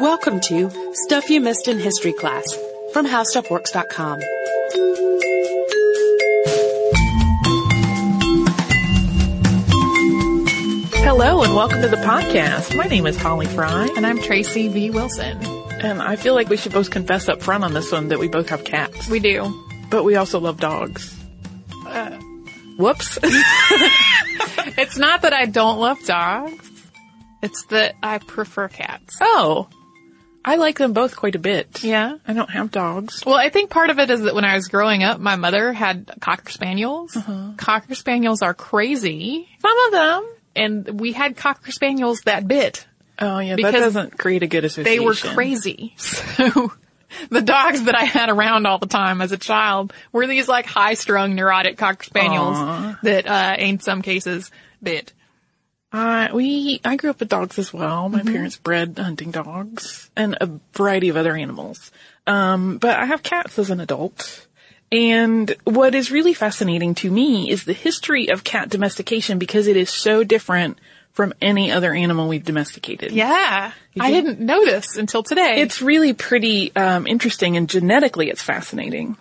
Welcome to Stuff You Missed in History Class from HowStuffWorks.com. Hello and welcome to the podcast. My name is Holly Fry, And I'm Tracy V. Wilson. and I feel like we should both confess up front on this one that we both have cats, We do. but we also love dogs. Uh, whoops. It's not that I don't love dogs. It's that I prefer cats. oh, I like them both quite a bit. Yeah. I don't have dogs. Well, I think part of it is that when I was growing up, my mother had cocker spaniels. Cocker spaniels are crazy. Some of them. And we had cocker spaniels that bit. Oh yeah, that doesn't create a good association. They were crazy. So the dogs that I had around all the time as a child were these like high strung neurotic cocker spaniels Aw. that, uh, in some cases bit. Uh, we, I grew up with dogs as well. My parents bred hunting dogs and a variety of other animals. Um, but I have cats as an adult. And what is really fascinating to me is the history of cat domestication because it is so different from any other animal we've domesticated. Yeah. I didn't notice until today. It's really pretty um, interesting and genetically it's fascinating.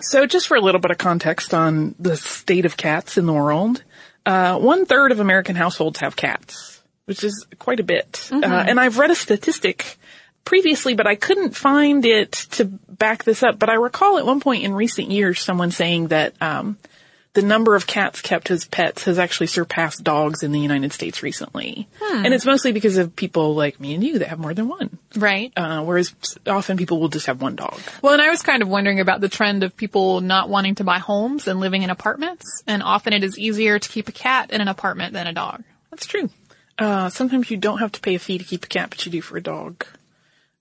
So just for a little bit of context on the state of cats in the world, uh, one third of American households have cats, which is quite a bit. Uh, and I've read a statistic previously, but I couldn't find it to back this up. But I recall at one point in recent years someone saying that um, the number of cats kept as pets has actually surpassed dogs in the United States recently. And it's mostly because of people like me and you that have more than one. right. Uh, whereas often people will just have one dog. Well, and I was kind of wondering about the trend of people not wanting to buy homes and living in apartments. And often it is easier to keep a cat in an apartment than a dog. That's true. Uh, sometimes you don't have to pay a fee to keep a cat, but you do for a dog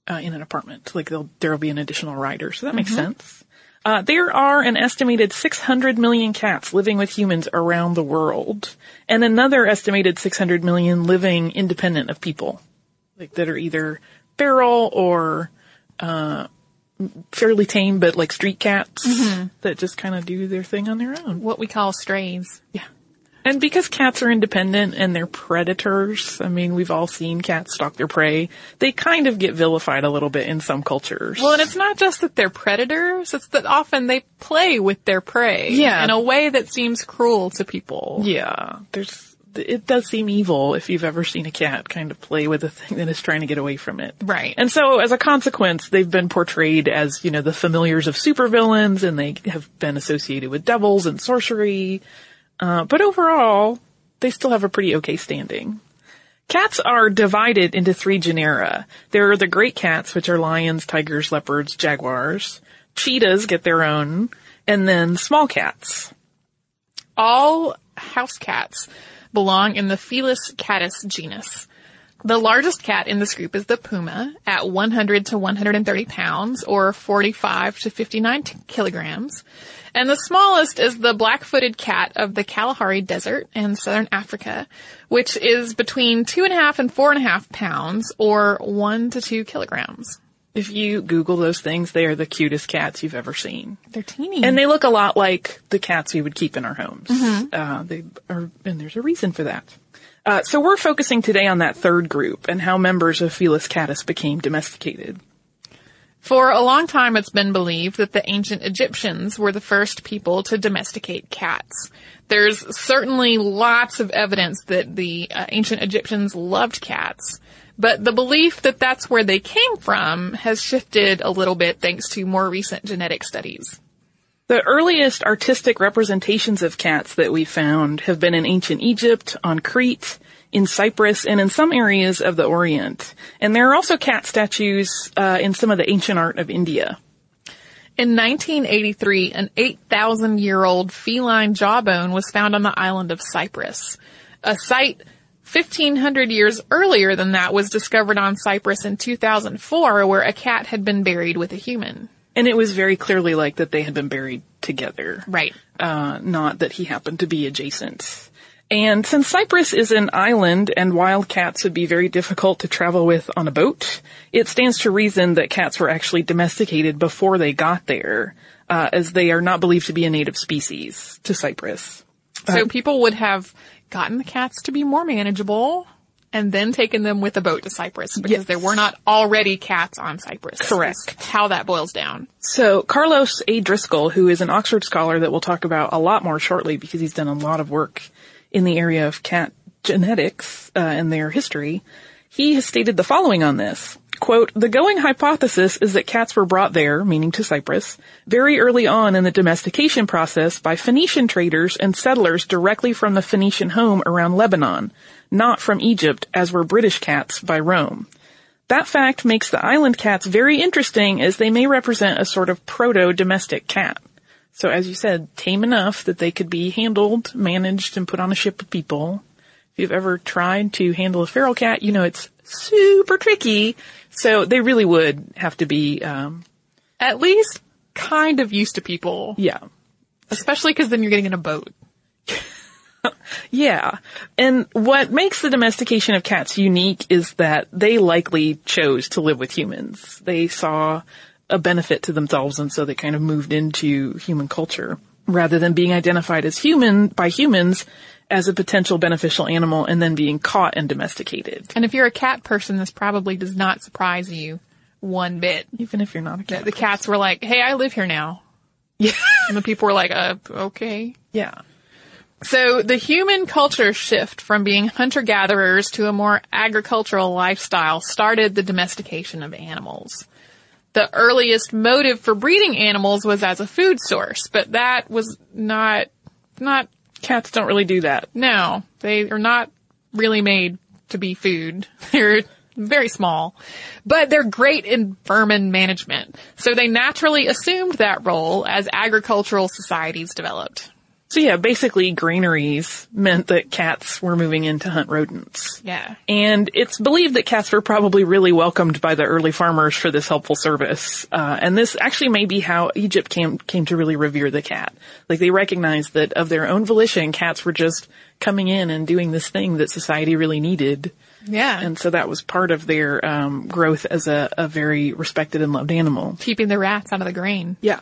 uh, in an apartment. Like there'll, there'll be an additional rider, so that makes sense. Uh, there are an estimated 600 million cats living with humans around the world, and another estimated 600 million living independent of people, like that are either feral or uh, fairly tame, but like street cats that just kind of do their thing on their own. What we call strays. Yeah. And because cats are independent and they're predators, I mean, we've all seen cats stalk their prey, they kind of get vilified a little bit in some cultures. Well, and it's not just that they're predators, it's that often they play with their prey. Yeah. In a way that seems cruel to people. yeah, there's, it does seem evil if you've ever seen a cat kind of play with a thing that is trying to get away from it. Right. And so as a consequence, they've been portrayed as, you know, the familiars of supervillains and they have been associated with devils and sorcery. Uh, but overall, they still have a pretty okay standing. Cats are divided into three genera. There are the great cats, which are lions, tigers, leopards, jaguars. Cheetahs get their own. And then small cats. All house cats belong in the Felis catus genus. The largest cat in this group is the puma at 100 to 130 pounds or 45 to 59 kilograms. And the smallest is the black-footed cat of the Kalahari Desert in southern Africa, which is between two and a half and four and a half pounds or one to two kilograms. If you Google those things, they are the cutest cats you've ever seen. They're teeny. And they look a lot like the cats we would keep in our homes. Uh, they are, and there's a reason for that. Uh, so we're focusing today on that third group and how members of Felis catus became domesticated. For a long time, it's been believed that the ancient Egyptians were the first people to domesticate cats. There's certainly lots of evidence that the uh, ancient Egyptians loved cats, but the belief that that's where they came from has shifted a little bit thanks to more recent genetic studies. The earliest artistic representations of cats that we found have been in ancient Egypt, on Crete, in Cyprus, and in some areas of the Orient. And there are also cat statues uh, in some of the ancient art of India. In 1983, an 8,000 year old feline jawbone was found on the island of Cyprus. A site 1500 years earlier than that was discovered on Cyprus in 2004 where a cat had been buried with a human. And it was very clearly like that they had been buried together. Right. uh, not that he happened to be adjacent. And since Cyprus is an island and wild cats would be very difficult to travel with on a boat, it stands to reason that cats were actually domesticated before they got there, uh, as they are not believed to be a native species to Cyprus. So people would have gotten the cats to be more manageable. And then taken them with a boat to Cyprus because Yes. there were not already cats on Cyprus. Correct. How that boils down. So Carlos A. Driscoll, who is an Oxford scholar that we'll talk about a lot more shortly because he's done a lot of work in the area of cat genetics uh, and their history, he has stated the following on this. Quote, the going hypothesis is that cats were brought there, meaning to Cyprus, very early on in the domestication process by Phoenician traders and settlers directly from the Phoenician home around Lebanon, not from Egypt as were British cats by Rome. That fact makes the island cats very interesting as they may represent a sort of proto-domestic cat. So as you said, tame enough that they could be handled, managed, and put on a ship with people. If you've ever tried to handle a feral cat, you know it's super tricky. So they really would have to be, um, At least kind of used to people, yeah. especially because then you're getting in a boat. Yeah. And what makes the domestication of cats unique is that they likely chose to live with humans. They saw a benefit to themselves and so they kind of moved into human culture rather than being identified as human by humans as a potential beneficial animal and then being caught and domesticated. And if you're a cat person, this probably does not surprise you one bit. Even if you're not a cat. The cats were like, hey, I live here now. Yeah. And the people were like, uh, okay. Yeah. So the human culture shift from being hunter-gatherers to a more agricultural lifestyle started the domestication of animals. The earliest motive for breeding animals was as a food source, but that was not, not, Cats don't really do that. no, they are not really made to be food. They're very small, but they're great in vermin management. So they naturally assumed that role as agricultural societies developed. So yeah, basically granaries meant that cats were moving in to hunt rodents. Yeah. And it's believed that cats were probably really welcomed by the early farmers for this helpful service. Uh, and this actually may be how Egypt came, came to really revere the cat. Like they recognized that of their own volition, cats were just coming in and doing this thing that society really needed. Yeah. And so that was part of their, um, growth as a, a very respected and loved animal. keeping the rats out of the grain. Yeah.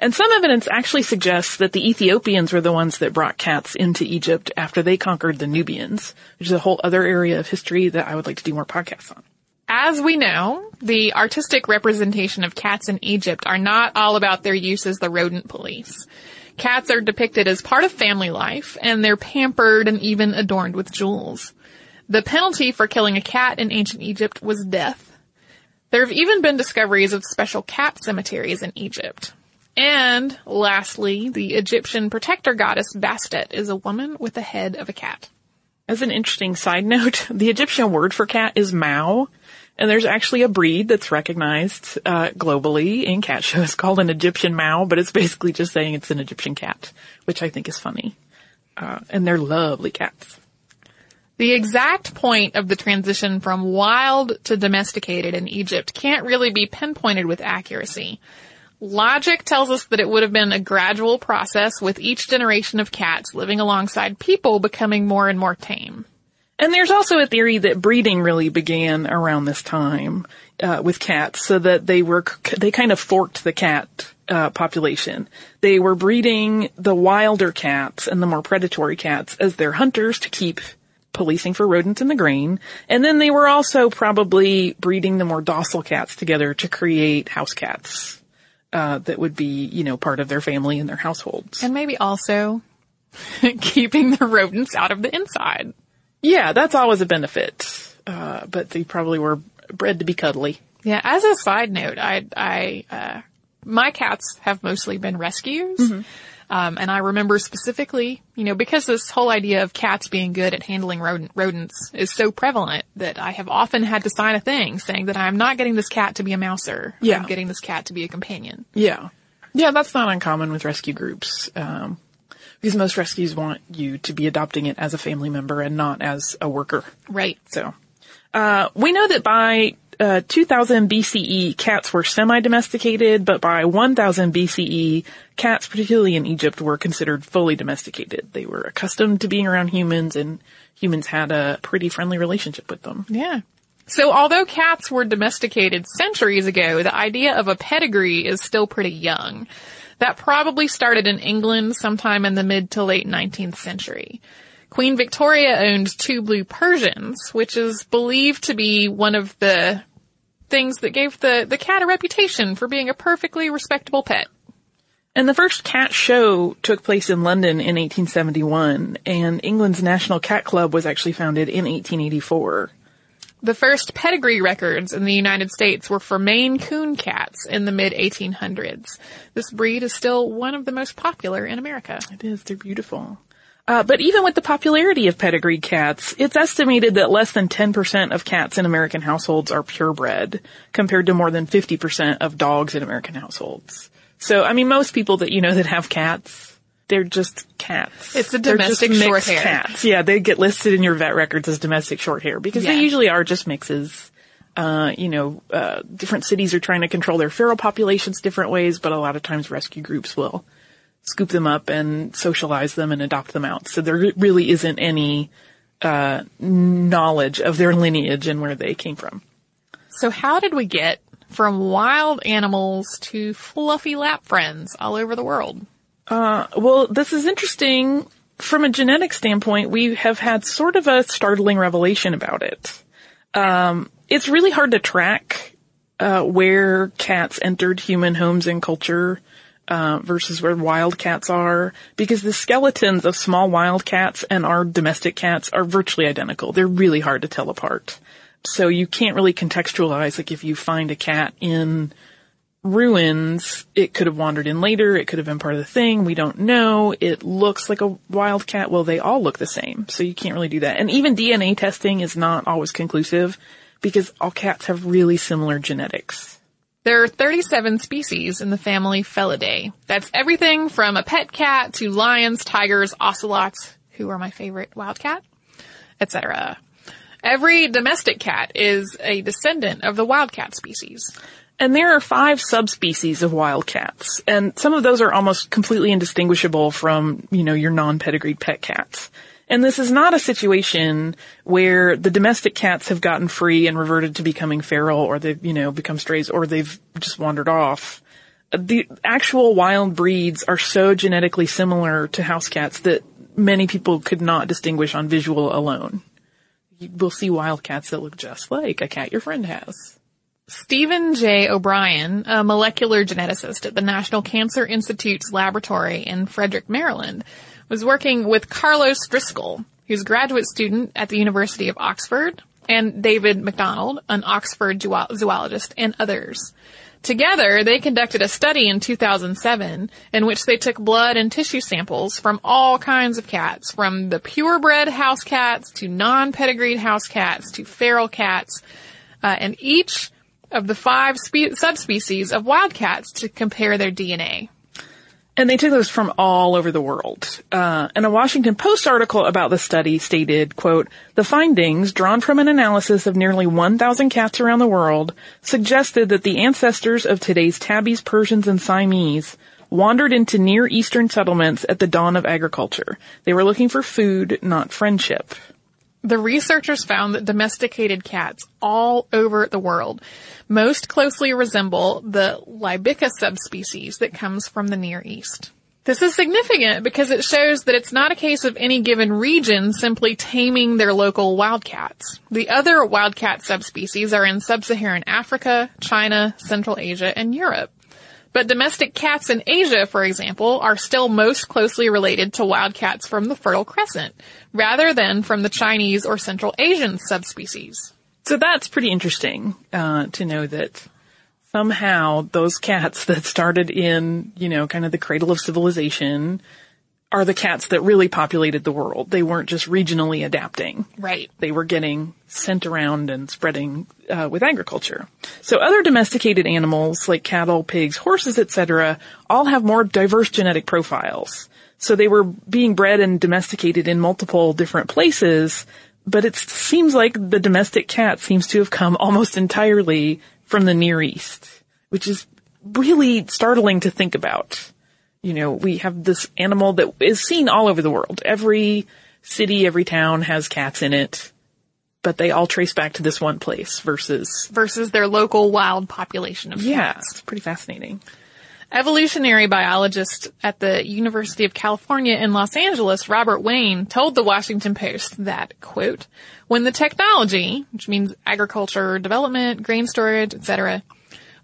And some evidence actually suggests that the Ethiopians were the ones that brought cats into Egypt after they conquered the Nubians, which is a whole other area of history that I would like to do more podcasts on. As we know, the artistic representation of cats in Egypt are not all about their use as the rodent police. Cats are depicted as part of family life, and they're pampered and even adorned with jewels. The penalty for killing a cat in ancient Egypt was death. There have even been discoveries of special cat cemeteries in Egypt. And lastly, the Egyptian protector goddess Bastet is a woman with the head of a cat. As an interesting side note, the Egyptian word for cat is Mau, and there's actually a breed that's recognized uh, globally in cat shows called an Egyptian Mau, but it's basically just saying it's an Egyptian cat, which I think is funny. Uh, and they're lovely cats. The exact point of the transition from wild to domesticated in Egypt can't really be pinpointed with accuracy. Logic tells us that it would have been a gradual process with each generation of cats living alongside people becoming more and more tame. And there's also a theory that breeding really began around this time uh, with cats, so that they were they kind of forked the cat uh, population. They were breeding the wilder cats and the more predatory cats as their hunters to keep policing for rodents in the grain, and then they were also probably breeding the more docile cats together to create house cats uh, that would be you know part of their family and their households. And maybe also keeping the rodents out of the inside. Yeah, that's always a benefit, uh, but they probably were bred to be cuddly. Yeah, as a side note, I, I, uh, my cats have mostly been rescues. Um, and I remember specifically, you know, because this whole idea of cats being good at handling rodent, rodents is so prevalent that I have often had to sign a thing saying that I'm not getting this cat to be a mouser. Yeah. I'm getting this cat to be a companion. Yeah. Yeah, that's not uncommon with rescue groups. Um, because most rescues want you to be adopting it as a family member and not as a worker. Right. So, uh, we know that by, uh, 2000 BCE, cats were semi-domesticated, but by 1000 BCE, cats, particularly in Egypt, were considered fully domesticated. They were accustomed to being around humans and humans had a pretty friendly relationship with them. Yeah. So although cats were domesticated centuries ago, the idea of a pedigree is still pretty young. That probably started in England sometime in the mid to late 19th century. Queen Victoria owned two blue Persians, which is believed to be one of the things that gave the, the cat a reputation for being a perfectly respectable pet. And the first cat show took place in London in 1871, and England's National Cat Club was actually founded in 1884. The first pedigree records in the United States were for Maine Coon cats in the mid 1800s. This breed is still one of the most popular in America. It is, they're beautiful. Uh, but even with the popularity of pedigree cats, it's estimated that less than 10% of cats in American households are purebred, compared to more than 50% of dogs in American households. So, I mean, most people that you know that have cats, they're just cats. It's a domestic short hair. Cats. Yeah, they get listed in your vet records as domestic short hair because Yeah. they usually are just mixes. Uh, you know, uh, different cities are trying to control their feral populations different ways, but a lot of times rescue groups will scoop them up and socialize them and adopt them out. So there really isn't any, uh, knowledge of their lineage and where they came from. So how did we get from wild animals to fluffy lap friends all over the world? Well, this is interesting. From a genetic standpoint, we have had sort of a startling revelation about it. Um, it's really hard to track uh, where cats entered human homes and culture uh, versus where wild cats are, because the skeletons of small wild cats and our domestic cats are virtually identical. They're really hard to tell apart. So you can't really contextualize, like if you find a cat in ruins, it could have wandered in later, it could have been part of the thing, we don't know. It looks like a wild cat. Well, they all look the same, so you can't really do that. And even DNA testing is not always conclusive because all cats have really similar genetics. There are 37 species in the family Felidae. That's everything from a pet cat to lions, tigers, ocelots, who are my favorite wildcat, etc. Every domestic cat is a descendant of the wildcat species. And there are five subspecies of wildcats, and some of those are almost completely indistinguishable from, you know, your non-pedigreed pet cats. And this is not a situation where the domestic cats have gotten free and reverted to becoming feral or they've, you know, become strays or they've just wandered off. The actual wild breeds are so genetically similar to house cats that many people could not distinguish on visual alone. Will see wild cats that look just like a cat your friend has. Stephen J. O'Brien, a molecular geneticist at the National Cancer Institute's laboratory in Frederick, Maryland, was working with Carlos Driscoll, who's a graduate student at the University of Oxford, and David MacDonald, an Oxford zoologist, and others. Together, they conducted a study in 2007 in which they took blood and tissue samples from all kinds of cats, from the purebred house cats to non-pedigreed house cats to feral cats, uh, and each of the five spe- subspecies of wildcats to compare their DNA. And they took those from all over the world. Uh, and a Washington Post article about the study stated, quote, the findings, drawn from an analysis of nearly 1,000 cats around the world, suggested that the ancestors of today's tabbies, Persians, and Siamese wandered into Near Eastern settlements at the dawn of agriculture. They were looking for food, not friendship. The researchers found that domesticated cats all over the world most closely resemble the Libica subspecies that comes from the Near East. This is significant because it shows that it's not a case of any given region simply taming their local wildcats. The other wildcat subspecies are in sub-Saharan Africa, China, Central Asia, and Europe. But domestic cats in Asia, for example, are still most closely related to wildcats from the Fertile Crescent, rather than from the Chinese or Central Asian subspecies. So that's pretty interesting, uh, to know that somehow those cats that started in, you know, kind of the cradle of civilization are the cats that really populated the world. They weren't just regionally adapting. Right. They were getting sent around and spreading uh, with agriculture. So other domesticated animals like cattle, pigs, horses, etc., all have more diverse genetic profiles. So they were being bred and domesticated in multiple different places, but it seems like the domestic cat seems to have come almost entirely from the Near East, which is really startling to think about. You know, we have this animal that is seen all over the world. Every city, every town has cats in it, but they all trace back to this one place versus, Versus their local wild population of cats. yeah, cats. it's pretty fascinating. Evolutionary biologist at the University of California in Los Angeles, Robert Wayne, told the Washington Post that, quote, when the technology, which means agriculture, development, grain storage, etc.,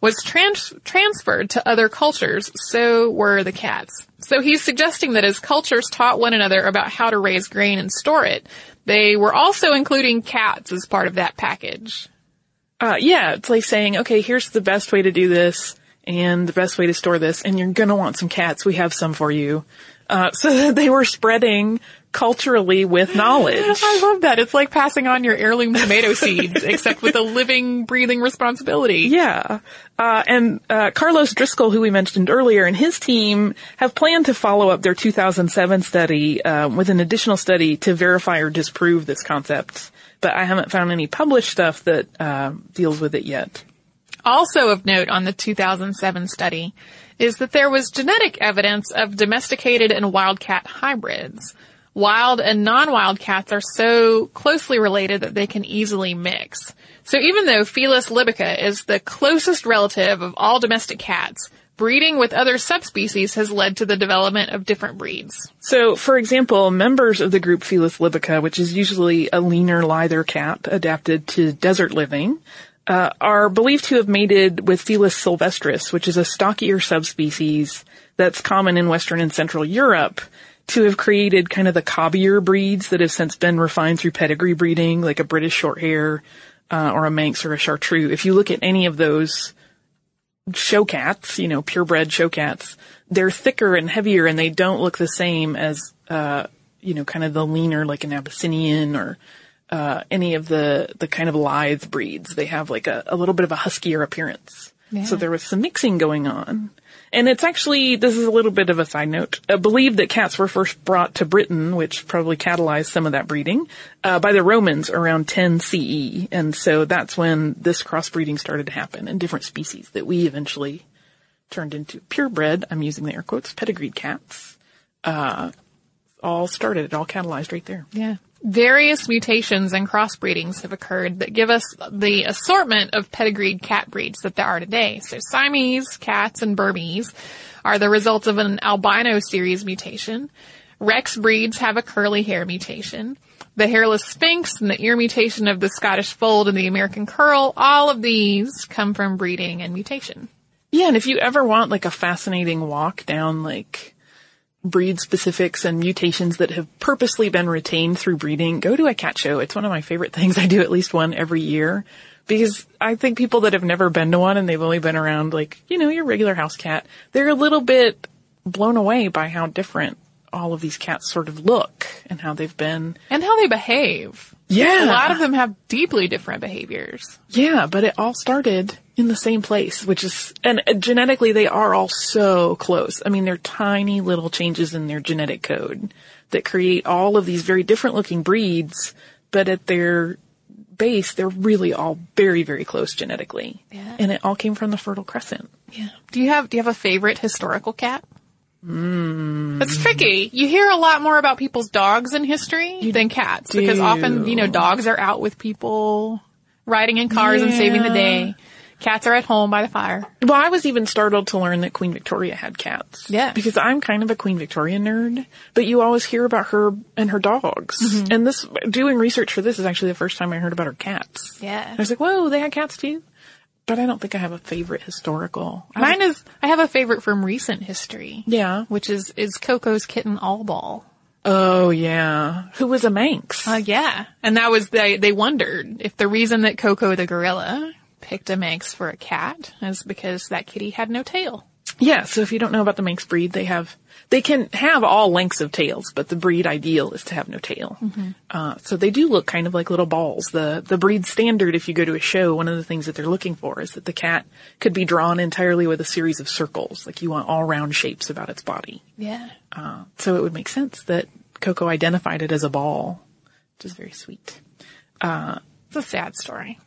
was trans- transferred to other cultures, so were the cats. So he's suggesting that as cultures taught one another about how to raise grain and store it, they were also including cats as part of that package. Uh, yeah, it's like saying, okay, here's the best way to do this and the best way to store this, and you're gonna want some cats. We have some for you. Uh, so they were spreading culturally with knowledge. I love that. It's like passing on your heirloom tomato seeds, except with a living, breathing responsibility. Yeah. Uh, and uh, Carlos Driscoll, who we mentioned earlier, and his team have planned to follow up their 2007 study uh, with an additional study to verify or disprove this concept. But I haven't found any published stuff that uh, deals with it yet. Also of note on the 2007 study is that there was genetic evidence of domesticated and wildcat hybrids. Wild and non-wild cats are so closely related that they can easily mix. So even though Felis libica is the closest relative of all domestic cats, breeding with other subspecies has led to the development of different breeds. So, for example, members of the group Felis libica, which is usually a leaner, lither cat adapted to desert living, uh, are believed to have mated with Felis sylvestris, which is a stockier subspecies that's common in Western and Central Europe, to have created kind of the cobbier breeds that have since been refined through pedigree breeding, like a British Shorthair, uh, or a Manx or a Chartreux. If you look at any of those show cats, you know, purebred show cats, they're thicker and heavier and they don't look the same as, uh, you know, kind of the leaner, like an Abyssinian or, uh, any of the, the kind of lithe breeds. They have like a, a little bit of a huskier appearance. Yeah. So there was some mixing going on. And it's actually, this is a little bit of a side note, uh, believed that cats were first brought to Britain, which probably catalyzed some of that breeding, uh, by the Romans around 10 CE. And so that's when this crossbreeding started to happen and different species that we eventually turned into purebred, I'm using the air quotes, pedigreed cats. Uh, all started, it all catalyzed right there. Yeah. Various mutations and crossbreedings have occurred that give us the assortment of pedigreed cat breeds that there are today. So Siamese cats and Burmese are the result of an albino series mutation. Rex breeds have a curly hair mutation. The hairless Sphynx and the ear mutation of the Scottish fold and the American curl, all of these come from breeding and mutation. Yeah, and if you ever want like a fascinating walk down like breed specifics and mutations that have purposely been retained through breeding, go to a cat show. It's one of my favorite things. I do at least one every year because I think people that have never been to one and they've only been around like, you know, your regular house cat, they're a little bit blown away by how different all of these cats sort of look and how they've been. And how they behave. Yeah. A lot of them have deeply different behaviors. Yeah, but it all started in the same place, which is, and uh, genetically they are all so close. I mean, they're tiny little changes in their genetic code that create all of these very different looking breeds, but at their base, they're really all very, very close genetically. Yeah. And it all came from the Fertile Crescent. Yeah. Do you have do you have a favorite historical cat? Mm. It's tricky. You hear a lot more about people's dogs in history than cats because often, you know, dogs are out with people riding in cars and saving the day. Cats are at home by the fire. Well, I was even startled to learn that Queen Victoria had cats. Yeah. Because I'm kind of a Queen Victoria nerd, but you always hear about her and her dogs. Mm-hmm. And this, doing research for this is actually the first time I heard about her cats. Yeah. I was like, whoa, they had cats too? But I don't think I have a favorite historical. Mine is I have a favorite from recent history. Yeah. Which is is Coco's kitten All Ball. Oh yeah. Who was a Manx? Uh, yeah. And that was they they wondered if the reason that Coco the gorilla picked a Manx for a cat is because that kitty had no tail. yeah. So if you don't know about the Manx breed, they have, they can have all lengths of tails, but the breed ideal is to have no tail. Uh, so they do look kind of like little balls. The, the breed standard, if you go to a show, one of the things that they're looking for is that the cat could be drawn entirely with a series of circles. Like you want all round shapes about its body. Yeah. Uh, so it would make sense that Coco identified it as a ball, which is very sweet. It's a sad story.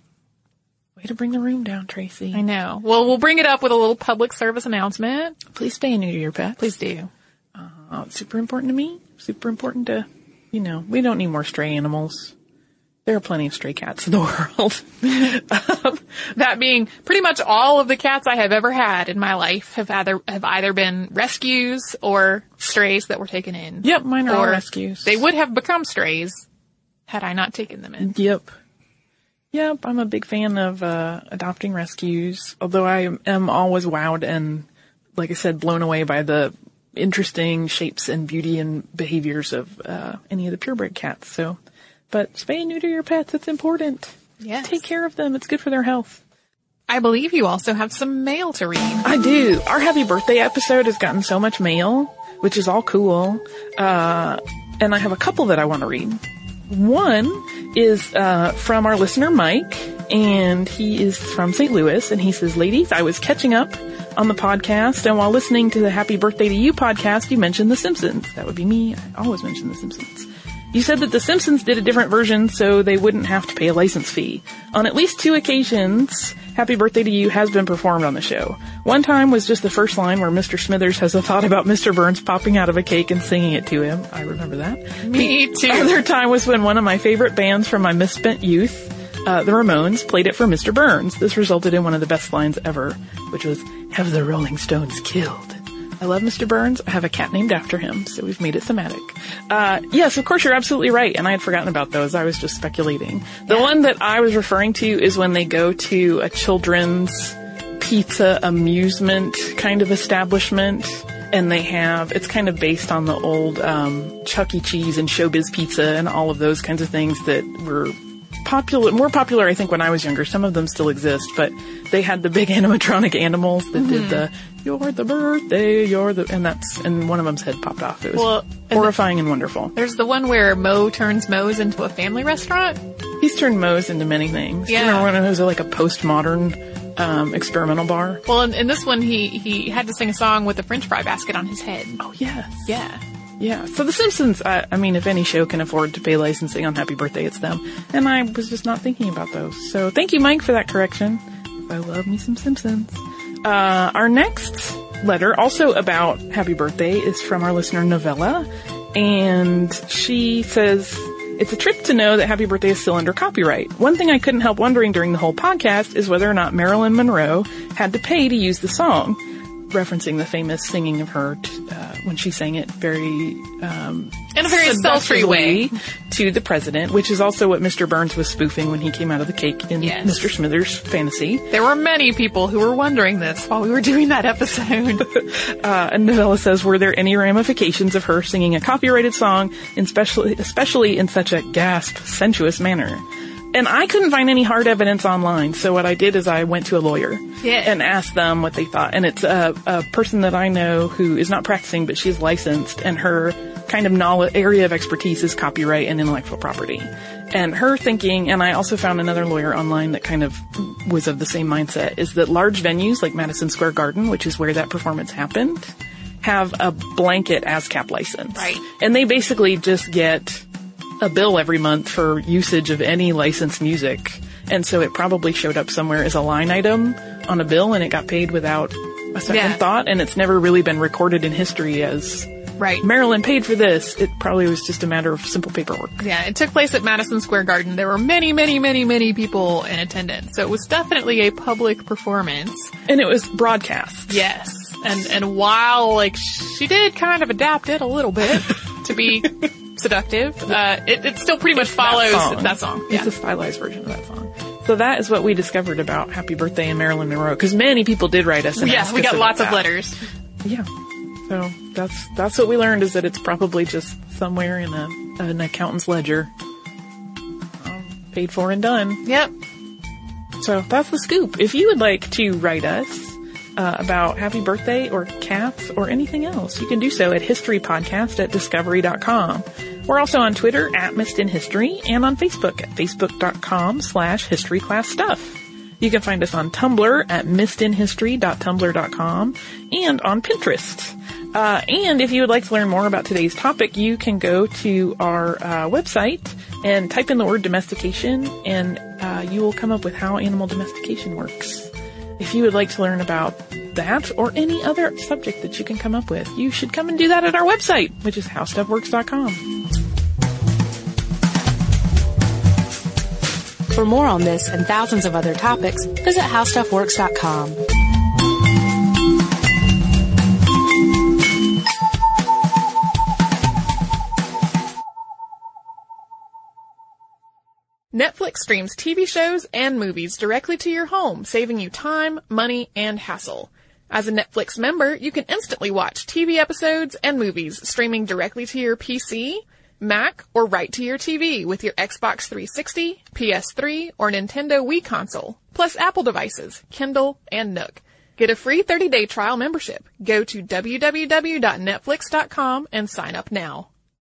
Way to bring the room down, Tracy. I know. Well, we'll bring it up with a little public service announcement. Please stay neuter your pets. Please do. Uh, it's super important to me. Super important to, you know, we don't need more stray animals. There are plenty of stray cats in the world. Um, that being pretty much all of the cats I have ever had in my life have either have either been rescues or strays that were taken in. Yep, mine are all Or rescues. They would have become strays had I not taken them in. Yep. Yep, I'm a big fan of uh, adopting rescues, although I am always wowed and, like I said, blown away by the interesting shapes and beauty and behaviors of uh, any of the purebred cats. So, but spay and neuter your pets. It's important. Yes. Take care of them. It's good for their health. I believe you also have some mail to read. I do. Our happy birthday episode has gotten so much mail, which is all cool. Uh, and I have a couple that I want to read. One is uh, from our listener Mike, and he is from St. Louis, and he says, "Ladies, I was catching up on the podcast, and while listening to the Happy Birthday to You podcast, you mentioned The Simpsons. That would be me. I always mention The Simpsons." You said that The Simpsons did a different version so they wouldn't have to pay a license fee. On at least two occasions, Happy Birthday to You has been performed on the show. One time was just the first line where Mr. Smithers has a thought about Mr. Burns popping out of a cake and singing it to him. I remember that. Me The too. other time was when one of my favorite bands from my misspent youth, uh, the Ramones, played it for Mr. Burns. This resulted in one of the best lines ever, which was, have the Rolling Stones killed. I love Mr. Burns. I have a cat named after him, so we've made it thematic. Uh, yes, of course, you're absolutely right, and I had forgotten about those. I was just speculating. The one that I was referring to is when they go to a children's pizza amusement kind of establishment, and they have, it's kind of based on the old um, Chuck E. Cheese and Showbiz Pizza and all of those kinds of things that were popular, more popular, I think, when I was younger. Some of them still exist, but they had the big animatronic animals that did Mm-hmm. the "You're the birthday, you're the," and that's and one of them's head popped off. It was Well, and the- horrifying and wonderful. There's the one where Moe turns Moe's into a family restaurant. He's turned Moe's into many things. Do you Yeah. remember when it was like a postmodern um, experimental bar? Well, in, in this one, he he had to sing a song with a French fry basket on his head. Oh yes, Yeah. Yeah. So The Simpsons. I, I mean, if any show can afford to pay licensing on Happy Birthday, it's them. And I was just not thinking about those. So thank you, Mike, for that correction. I love me some Simpsons. Uh, our next letter, also about Happy Birthday, is from our listener Novella, and she says. It's a trip to know that Happy Birthday is still under copyright. One thing I couldn't help wondering during the whole podcast is whether or not Marilyn Monroe had to pay to use the song, referencing the famous singing of her t- uh, when she sang it very um, In a very sultry way. to the president, which is also what Mr. Burns was spoofing when he came out of the cake in Yes. Mr. Smithers' fantasy. There were many people who were wondering this while we were doing that episode. Uh, and Novella says, were there any ramifications of her singing a copyrighted song, especially, especially in such a gasp, sensuous manner? And I couldn't find any hard evidence online, so what I did is I went to a lawyer Yeah. and asked them what they thought. And it's a, a person that I know who is not practicing, but she's licensed, and her kind of knowledge, area of expertise is copyright and intellectual property. And her thinking, and I also found another lawyer online that kind of was of the same mindset, is that large venues like Madison Square Garden, which is where that performance happened, have a blanket ASCAP license. Right. And they basically just get a bill every month for usage of any licensed music. And so it probably showed up somewhere as a line item on a bill and it got paid without a second Yeah. thought. And it's never really been recorded in history as right. Marilyn paid for this. It probably was just a matter of simple paperwork. Yeah, it took place at Madison Square Garden. There were many, many, many, many people in attendance. So it was definitely a public performance. And it was broadcast. Yes. And and while like she did kind of adapt it a little bit to be seductive, uh, it, it still pretty much follows that song. It's Yeah. a stylized version of that song. So that is what we discovered about Happy Birthday and Marilyn Monroe. Because many people did write us. And Yeah, we got about lots of that. letters. Yeah. So that's that's what we learned is that it's probably just somewhere in a an accountant's ledger, um, paid for and done. Yep. So that's the scoop. If you would like to write us uh, about happy birthday or cats or anything else, you can do so at historypodcast at discovery.com. We're also on Twitter at Missed in History and on Facebook at facebook.com slash history class stuff. You can find us on Tumblr at missedinhistory.tumblr.com and on Pinterest. Uh, and if you would like to learn more about today's topic, you can go to our uh, website and type in the word domestication, and uh, you will come up with how animal domestication works. If you would like to learn about that or any other subject that you can come up with, you should come and do that at our website, which is howstuffworks.com. For more on this and thousands of other topics, visit howstuffworks.com. Netflix streams TV shows and movies directly to your home, saving you time, money, and hassle. As a Netflix member, you can instantly watch TV episodes and movies streaming directly to your PC, Mac, or right to your TV with your Xbox 360, PS3, or Nintendo Wii console, plus Apple devices, Kindle, and Nook. Get a free 30-day trial membership. Go to www.netflix.com and sign up now.